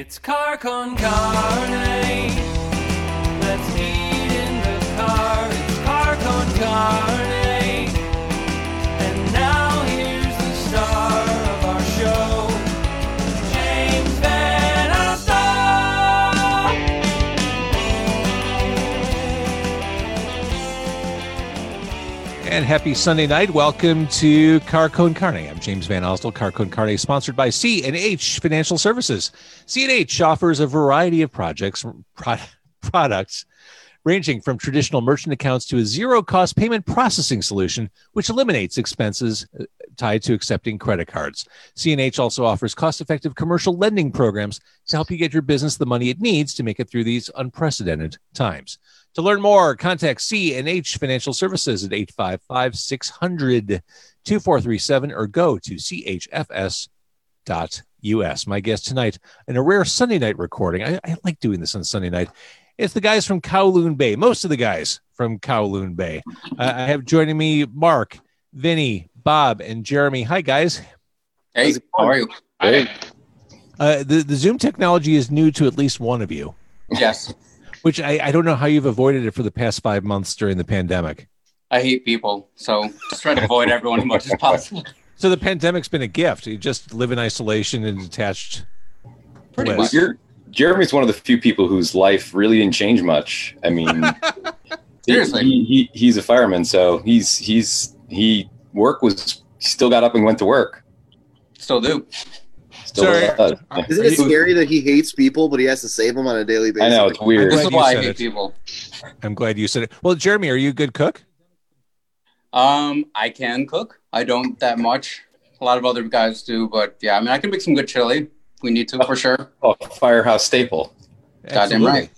It's car con carne. Let's eat And happy Sunday night. Welcome to Car Con Carne. I'm James Van Ostel. Car Con Carne sponsored by C&H Financial Services. C&H offers a variety of projects, pro- products ranging from traditional merchant accounts to a zero-cost payment processing solution which eliminates expenses uh, tied to accepting credit cards. C&H also offers cost-effective commercial lending programs to help you get your business the money it needs to make it through these unprecedented times. To learn more, contact C&H Financial Services at 855-600-2437 or go to chfs.us. My guest tonight in a rare Sunday night recording. I, I like doing this on Sunday night. It's the guys from Kowloon Bay. Most of the guys from Kowloon Bay. Uh, I have joining me Mark, Vinny, Bob, and Jeremy. Hi, guys. Hey, how are you? Hey, Uh, the, the Zoom technology is new to at least one of you, Yes, which I, I don't know how you've avoided it for the past five months during the pandemic. I hate people, so just try to avoid everyone as much as possible. So the pandemic's been a gift. You just live in isolation and detached. Pretty bliss. much. you're, Jeremy's one of the few people whose life really didn't change much. I mean, Seriously. he, he, he's a fireman, so he's he's he work was he still got up and went to work. Still do. Still Sorry. does. Isn't it scary that he hates people, but he has to save them on a daily basis? I know it's weird. This is why I hate it. people. I'm glad you said it. Well, Jeremy, are you a good cook? Um, I can cook. I don't that much. A lot of other guys do, but yeah, I mean, I can make some good chili. if We need to for sure. Oh, firehouse staple. Goddamn Absolutely. right.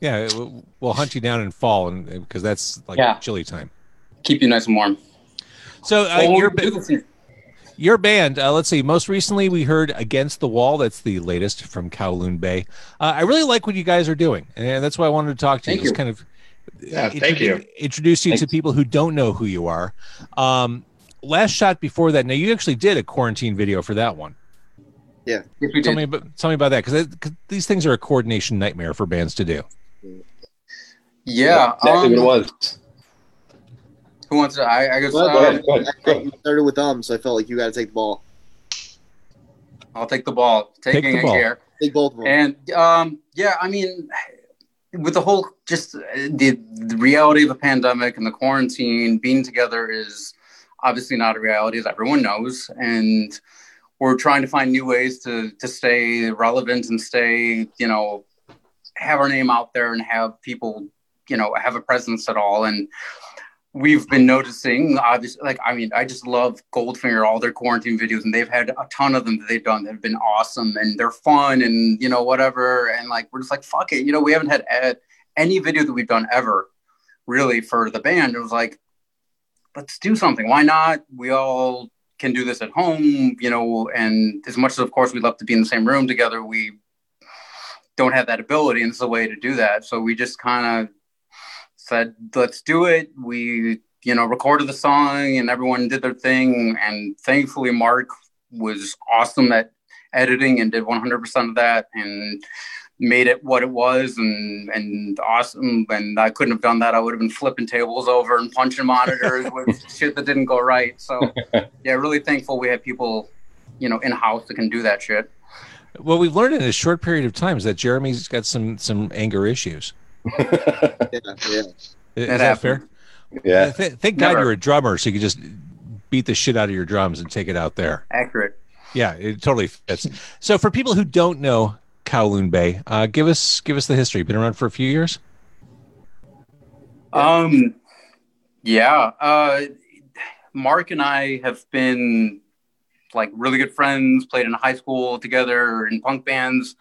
Yeah, we'll- we'll hunt you down in fall, and because that's like Yeah. chili time. Keep you nice and warm. So uh, Well, your we do ba- this- your band. Uh, let's see. Most recently, we heard "Against the Wall." That's the latest from Kowloon Bay. Uh, I really like what you guys are doing, and that's why I wanted to talk to Thank you. Just kind of Yeah, thank you. Introduce you to people who don't know who you are. Um, last shot before that. Now you actually did a quarantine video for that one. Yes, we Tell did. me about tell me about that because these things are a coordination nightmare for bands to do. Yeah. exactly um, what it was. Who wants to? I, I guess Well, Go uh, ahead, go ahead, go ahead. You started with them, so I felt like you got to take the ball. I'll take the ball. Take Taking the a ball. care. Take both of them. And um, yeah, I mean, with the whole just uh, the, the reality of a pandemic and the quarantine, being together is obviously not a reality, as everyone knows. And we're trying to find new ways to to stay relevant and stay, you know, have our name out there and have people, you know, have a presence at all. And we've been noticing obviously like i mean i just love goldfinger all their quarantine videos and they've had a ton of them that they've done that have been awesome and they're fun and you know whatever and like we're just like fuck it you know we haven't had ad, any video that we've done ever really for the band. It was like let's do something. Why not? We all can do this at home you know and as much as of course we'd love to be in the same room together we don't have that ability and it's a way to do that. So we just kind of said let's do it. We you know recorded the song and everyone did their thing. And thankfully mark was awesome at editing and did 100% of that and made it what it was and and awesome. And i couldn't have done that. I would have been flipping tables over and punching monitors with shit that didn't go right. So yeah really thankful we have people you know in house that can do that shit. What we've learned in a short period of time is that Jeremy's got some some anger issues. Yeah, yeah. Is That that fair? yeah. Th- thank God Never. you're a drummer, so you can just beat the shit out of your drums and take it out there. accurate Yeah, it totally fits. So for people who don't know Kowloon Bay, uh, give us give us the history. Been around for a few years. Um, yeah. Uh, Mark and I have been like really good friends. Played in high school together in punk bands,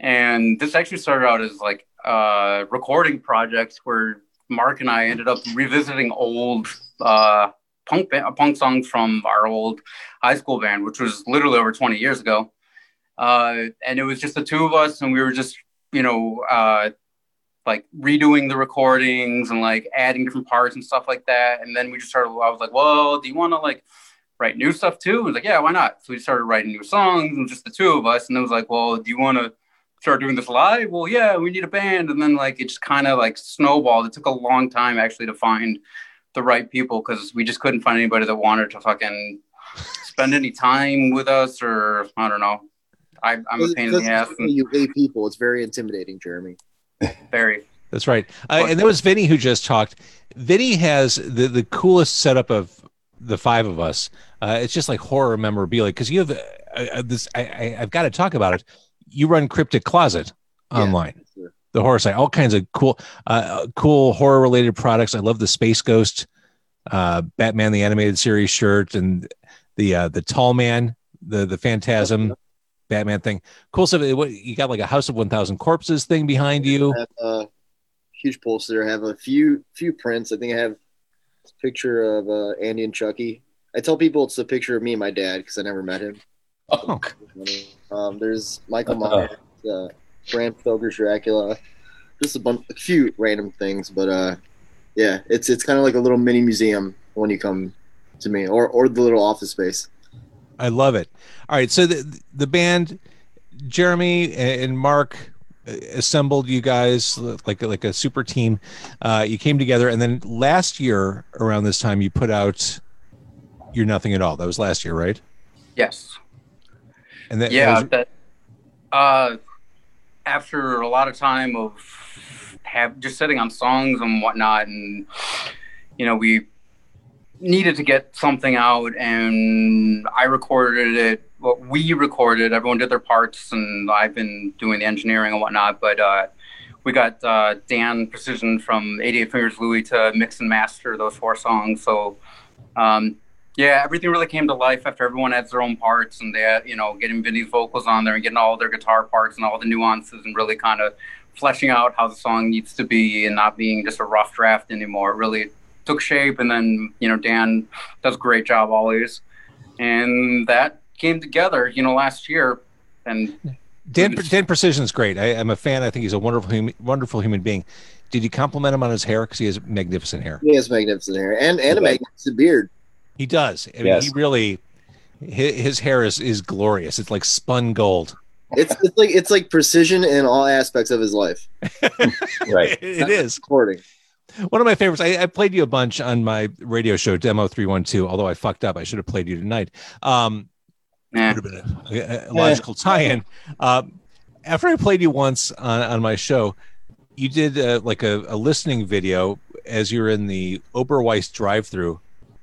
and this actually started out as like a recording projects where Mark and I ended up revisiting old uh, punk ba- punk songs from our old high school band, which was literally over twenty years ago. Uh, and it was just the two of us, and we were just you know. Uh, like redoing the recordings and like adding different parts and stuff like that. And then we just started, I was like, well, do you want to like write new stuff too? I was like, yeah, why not? So we started writing new songs and just the two of us. And it was like, well, do you want to start doing this live. Well, yeah, we need a band, and then like it just kind of like snowballed. It took a long time actually to find the right people because we just couldn't find anybody that wanted to fucking spend any time with us, or I don't know. I, I'm a pain in the ass. And You hate people. It's very intimidating, Jeremy. very. That's right. Uh, and that was Vinny who just talked. Vinny has the, the coolest setup of the five of us. Uh, it's just like horror memorabilia because you have uh, uh, this. I, I, I've got to talk about it. You run Cryptic Closet Yeah. online, Sure. the horror site, all kinds of cool, uh, cool horror related products. I love the Space Ghost, uh, Batman the animated series shirt, and the uh, the Tall Man, the the Phantasm, Batman thing. Cool stuff. What- You got like a House of One Thousand Corpses thing behind you. I have a huge poster. I have a few few prints. I think I have a picture of uh, Andy and Chucky. I tell people it's a picture of me and my dad because I never met him. Oh, Um, there's Michael Myers, uh, Bram Stoker's Dracula, just a bunch, a few random things, but uh, yeah, it's it's kind of like a little mini museum when you come to me, or or the little office space. I love it. All right, so the the band, Jeremy and Mark uh, assembled you guys like like a super team. Uh, you came together, and then last year around this time, you put out "You're Nothing at All." That was last year, right? Yes. And that, yeah was- that uh after a lot of time of have just sitting on songs and whatnot and you know we needed to get something out and i recorded it well we recorded everyone did their parts and i've been doing the engineering and whatnot but uh we got uh, Dan Precision from 88 Fingers Louie to mix and master those four songs. So, um, yeah, everything really came to life after everyone adds their own parts and they, you know, getting Vinny's vocals on there and getting all their guitar parts and all the nuances and really kind of fleshing out how the song needs to be and not being just a rough draft anymore. It really took shape. And then, you know, Dan does a great job always. And that came together, you know, last year. And Dan Dan Precision's great. I, I'm a fan. I think he's a wonderful human, wonderful human being. Did you compliment him on his hair? Because he has magnificent hair. He has magnificent hair and and a magnificent beard. He does. I mean, Yes. he really. His, his hair is is glorious. It's like spun gold. It's it's like it's like precision in all aspects of his life. Right. it is. Recording. One of my favorites. I, I played you a bunch on my radio show, Demo Three One Two. Although I fucked up, I should have played you tonight. Um, eh, would have been a, a logical tie-in. Um, after I played you once on, on my show, you did uh, like a, a listening video as you were in the Oberweis drive-through,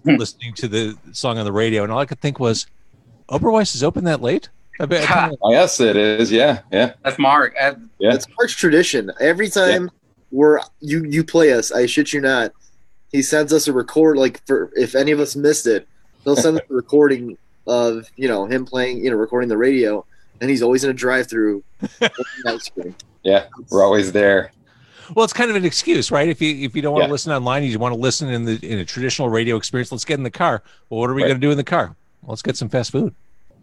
listening to the song on the radio, and all I could think was, Oberweis is open that late. I bet. I kinda- yes, it is. Yeah. Yeah. that's Mark. Uh, Yeah. It's Mark's tradition. Every time we're you you play us, I shit you not. He sends us a record like for if any of us missed it, he'll send us a recording of you know him playing you know recording the radio, and he's always in a drive-through. Yeah. We're always there. Well, it's kind of an excuse, right? If you if you don't want Yeah. to listen online, you want to listen in the in a traditional radio experience. Let's get in the car. Well, what are we Right. going to do in the car? Well, let's get some fast food.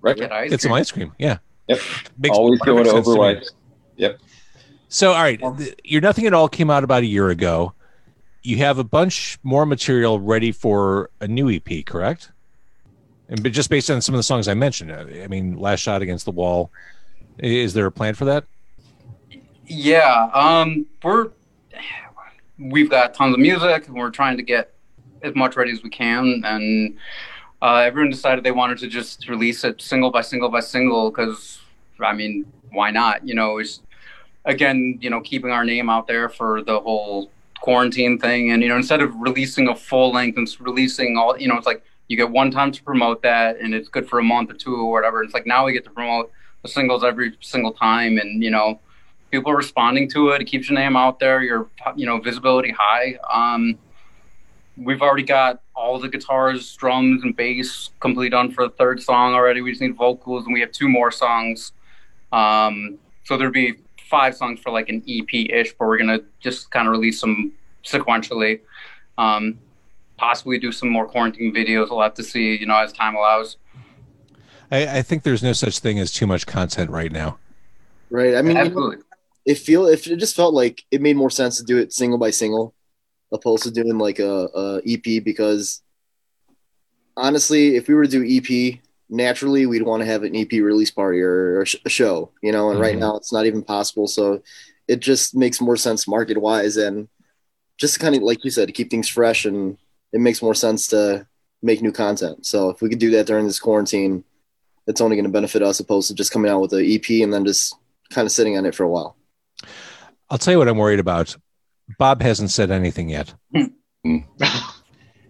Right. get ice Get some ice cream. Yeah. Yep. Makes always perfect going to sense me. Yep. So, all right, th- Your Nothing at All came out about a year ago. You have a bunch more material ready for a new EP, correct? And but just based on some of the songs I mentioned, uh, I mean, Last Shot Against the Wall. Is there a plan for that? Yeah, um, we're we've got tons of music, and we're trying to get as much ready as we can. And uh, everyone decided they wanted to just release it single by single by single because, I mean, why not? You know, it's again, you know, keeping our name out there for the whole quarantine thing. And you know, instead of releasing a full length and releasing all, you know, it's like you get one time to promote that, and it's good for a month or two or whatever. It's like now we get to promote the singles every single time, and you know people are responding to it. It keeps your name out there. Your you know visibility high. Um, we've already got all the guitars, drums, and bass complete done for the third song already. We just need vocals, and we have two more songs. Um, so there'd be five songs for like an EP ish, but we're gonna just kind of release them sequentially. Um, possibly do some more quarantine videos. We'll have to see, you know, as time allows. I, I think there's no such thing as too much content right now. Right. I mean, you know, Absolutely. It feel if it just felt like it made more sense to do it single by single opposed to doing like a, a EP because honestly if we were to do EP naturally we'd want to have an EP release party or, sh- a show, you know, and right Mhm. now it's not even possible. So it just makes more sense market wise and just kind of like you said, to keep things fresh and it makes more sense to make new content. So if we could do that during this quarantine, it's only going to benefit us opposed to just coming out with an EP and then just kind of sitting on it for a while. I'll tell you what I'm worried about. Bob hasn't said anything yet. Hmm.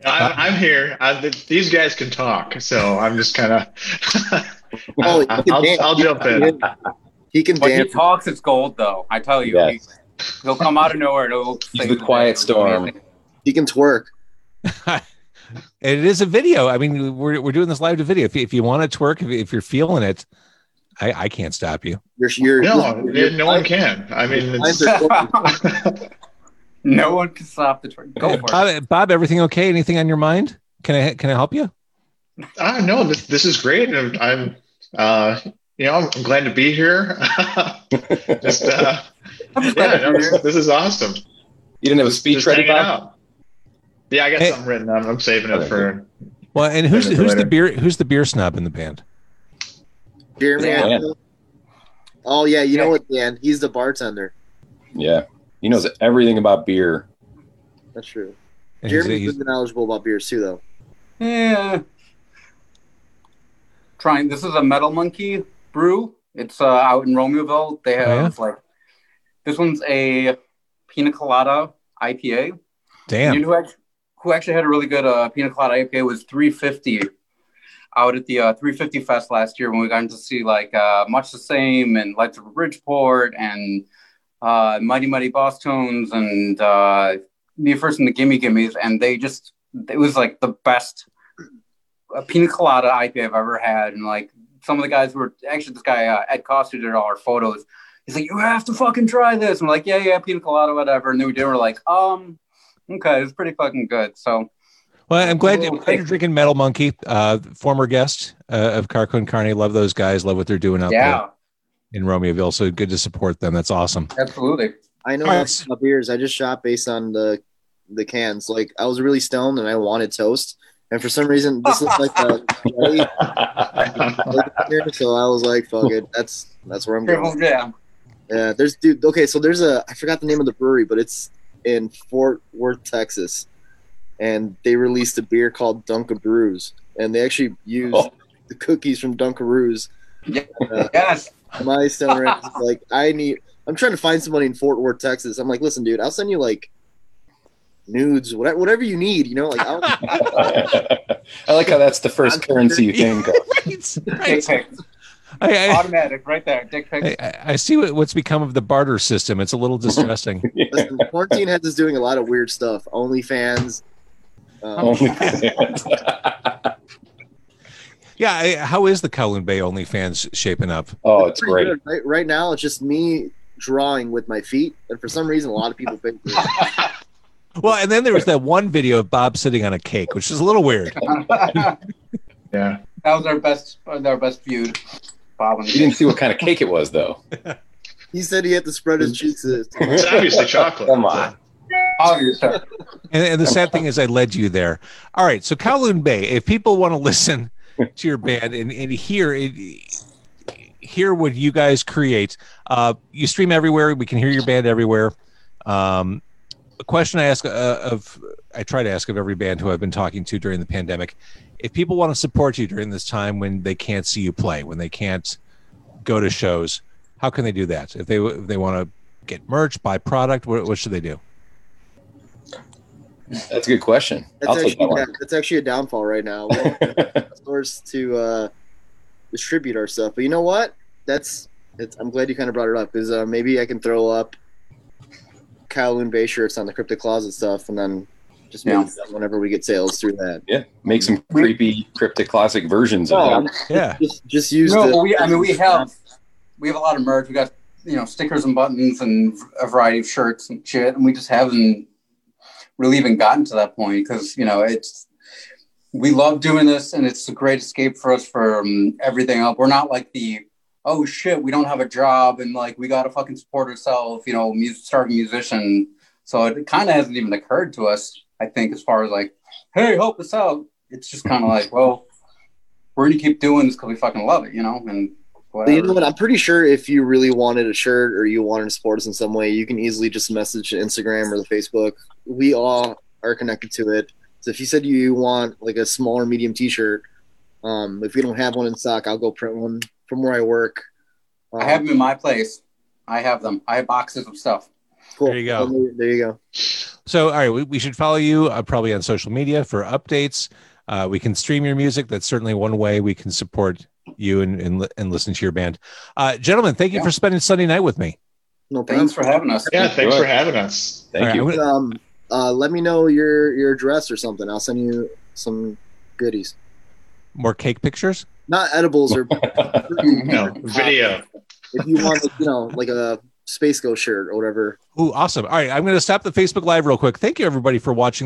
I'm, I'm here. I, th- these guys can talk, so I'm just kind of. He can I'll. I'll jump in. He can When he talks, it's gold, though. I tell you, Yes. he, will come out of nowhere. and He'll He's the quiet storm. He can twerk. it is a video. I mean, we're, we're doing this live to video. If you, if you want to twerk, if, if you're feeling it, I, I can't stop you. You're, you're, No, you're- no one can. I mean, it's, no one can stop the train. Go for it. Bob, Bob, everything okay? Anything on your mind? Can I can I help you? ah, no, this, this is great. and I'm, uh, you know, I'm glad to be here. just, uh, yeah, no, this, this is awesome. You didn't have a speech just ready, Bob? out. Yeah, I got Hey. something written. I'm, I'm saving it for. Well, and who's Later. who's the beer who's the beer snob in the band? Jeremy. Yeah. Oh yeah, you know what, Dan? He's the bartender. Yeah. He knows everything about beer. That's true. And he's- Jeremy's he's- really knowledgeable about beers too, though. Yeah. Trying. This is a Metal Monkey brew. It's uh, out in Romeoville. They have Oh, yeah? like this one's a pina colada IPA. damn. You know who actually, who actually had a really good uh, pina colada IPA was 350 out at the uh, 350 Fest last year when we got to see like uh, Much the Same and Lights of Bridgeport and uh, Mighty Mighty Bosstones and uh, Me First and the Gimme Gimmes. And they just, it was like the best uh, pina colada IPA I've ever had. And like some of the guys were actually this guy, uh, Ed Costa, did all our photos. He's like, you have to fucking try this. And we're like, yeah, yeah, pina colada, whatever. And then we did, we're like, um, okay, it's pretty fucking good. So Well, I'm glad, I'm glad you're drinking Metal Monkey, uh, former guest uh, of Car Con Carne. Love those guys. Love what they're doing out yeah, there in Romeoville. So good to support them. That's awesome. absolutely. I know All right. nothing about beers. I just shop based on the the cans. Like I was really stoned and I wanted toast, and for some reason this looks like a so I was like, "Fuck it, that's that's where I'm going." Triple jam. Yeah, there's dude. Okay, so there's a I forgot the name of the brewery, but it's in Fort Worth, Texas, and they released a beer called Dunkaroos, and they actually used Oh. the cookies from Dunkaroos. Uh, yes. My son is like, I need. I'm trying to find somebody in Fort Worth, Texas. I'm like, listen, dude, I'll send you like nudes, whatever, whatever you need. You know, like I'll, I like how that's the first currency you think of. right, right. I, I, Automatic, right there. Dick pics. I, I see what, what's become of the barter system. It's a little distressing. listen, quarantine has us doing a lot of weird stuff. OnlyFans. Um, Only yeah. How is the Kowloon Bay OnlyFans shaping up? oh, it's pretty great. Right, right now, it's just me drawing with my feet, and for some reason, a lot of people pay for it. Well, and then there was that one video of Bob sitting on a cake, which is a little weird. Yeah, that was our best, our best viewed. Bob You didn't see what kind of cake it was, though. He said he had to spread his cheeks. It's obviously chocolate. Come on. And, and the sad thing is, I led you there. All right. So Kowloon Bay, if people want to listen to your band and, and hear it, hear what you guys create, uh, you stream everywhere. We can hear your band everywhere. Um, a question I ask uh, of, I try to ask of every band who I've been talking to during the pandemic. If people want to support you during this time when they can't see you play, when they can't go to shows, how can they do that? If they if they want to get merch, buy product, what, what should they do? That's a good question. That's I'll take actually that one. that's actually a downfall right now. We don't to uh, distribute our stuff, but you know what? That's it's, I'm glad you kind of brought it up because uh, maybe I can throw up Kowloon Bay shirts on the Crypto Closet stuff, and then just Yeah. sell whenever we get sales through that. Yeah, make some creepy Crypto classic versions of Oh, that. Yeah. Just just use No, the. we, I mean, we have, we have a lot of merch. We got, you know, stickers and buttons and a variety of shirts and shit. And we just haven't really even gotten to that point because, you know, it's, we love doing this and it's a great escape for us from everything else. We're not like the, oh shit, we don't have a job and like we got to fucking support ourselves, you know, music, starting musician. So it kind of hasn't even occurred to us, I think, as far as like, hey, help us out. It's just kind of like, well, we're gonna keep doing this because we fucking love it, you know. And But you know what? I'm pretty sure if you really wanted a shirt or you wanted to support us in some way, you can easily just message Instagram or the Facebook. We all are connected to it. So if you said you want like a small or medium T-shirt, um, if we don't have one in stock, I'll go print one from where I work. Um, I have them in my place. I have them. I have boxes of stuff. Cool. There you go. There, there you go. So, all right, we, we should follow you uh, probably on social media for updates. Uh, we can stream your music. That's certainly one way we can support you and and, and listen to your band. Uh, gentlemen, thank you Yeah. for spending Sunday night with me. No problem. Thanks for having us. Yeah, thanks Sure. for having us. Thank All right, you. Gonna- Um, uh, let me know your your address or something. I'll send you some goodies. more cake pictures. Not edibles or No, video. if you want, you know, like a Space Ghost shirt or whatever. Ooh, awesome. All right, I'm going to stop the Facebook Live real quick. Thank you, everybody, for watching.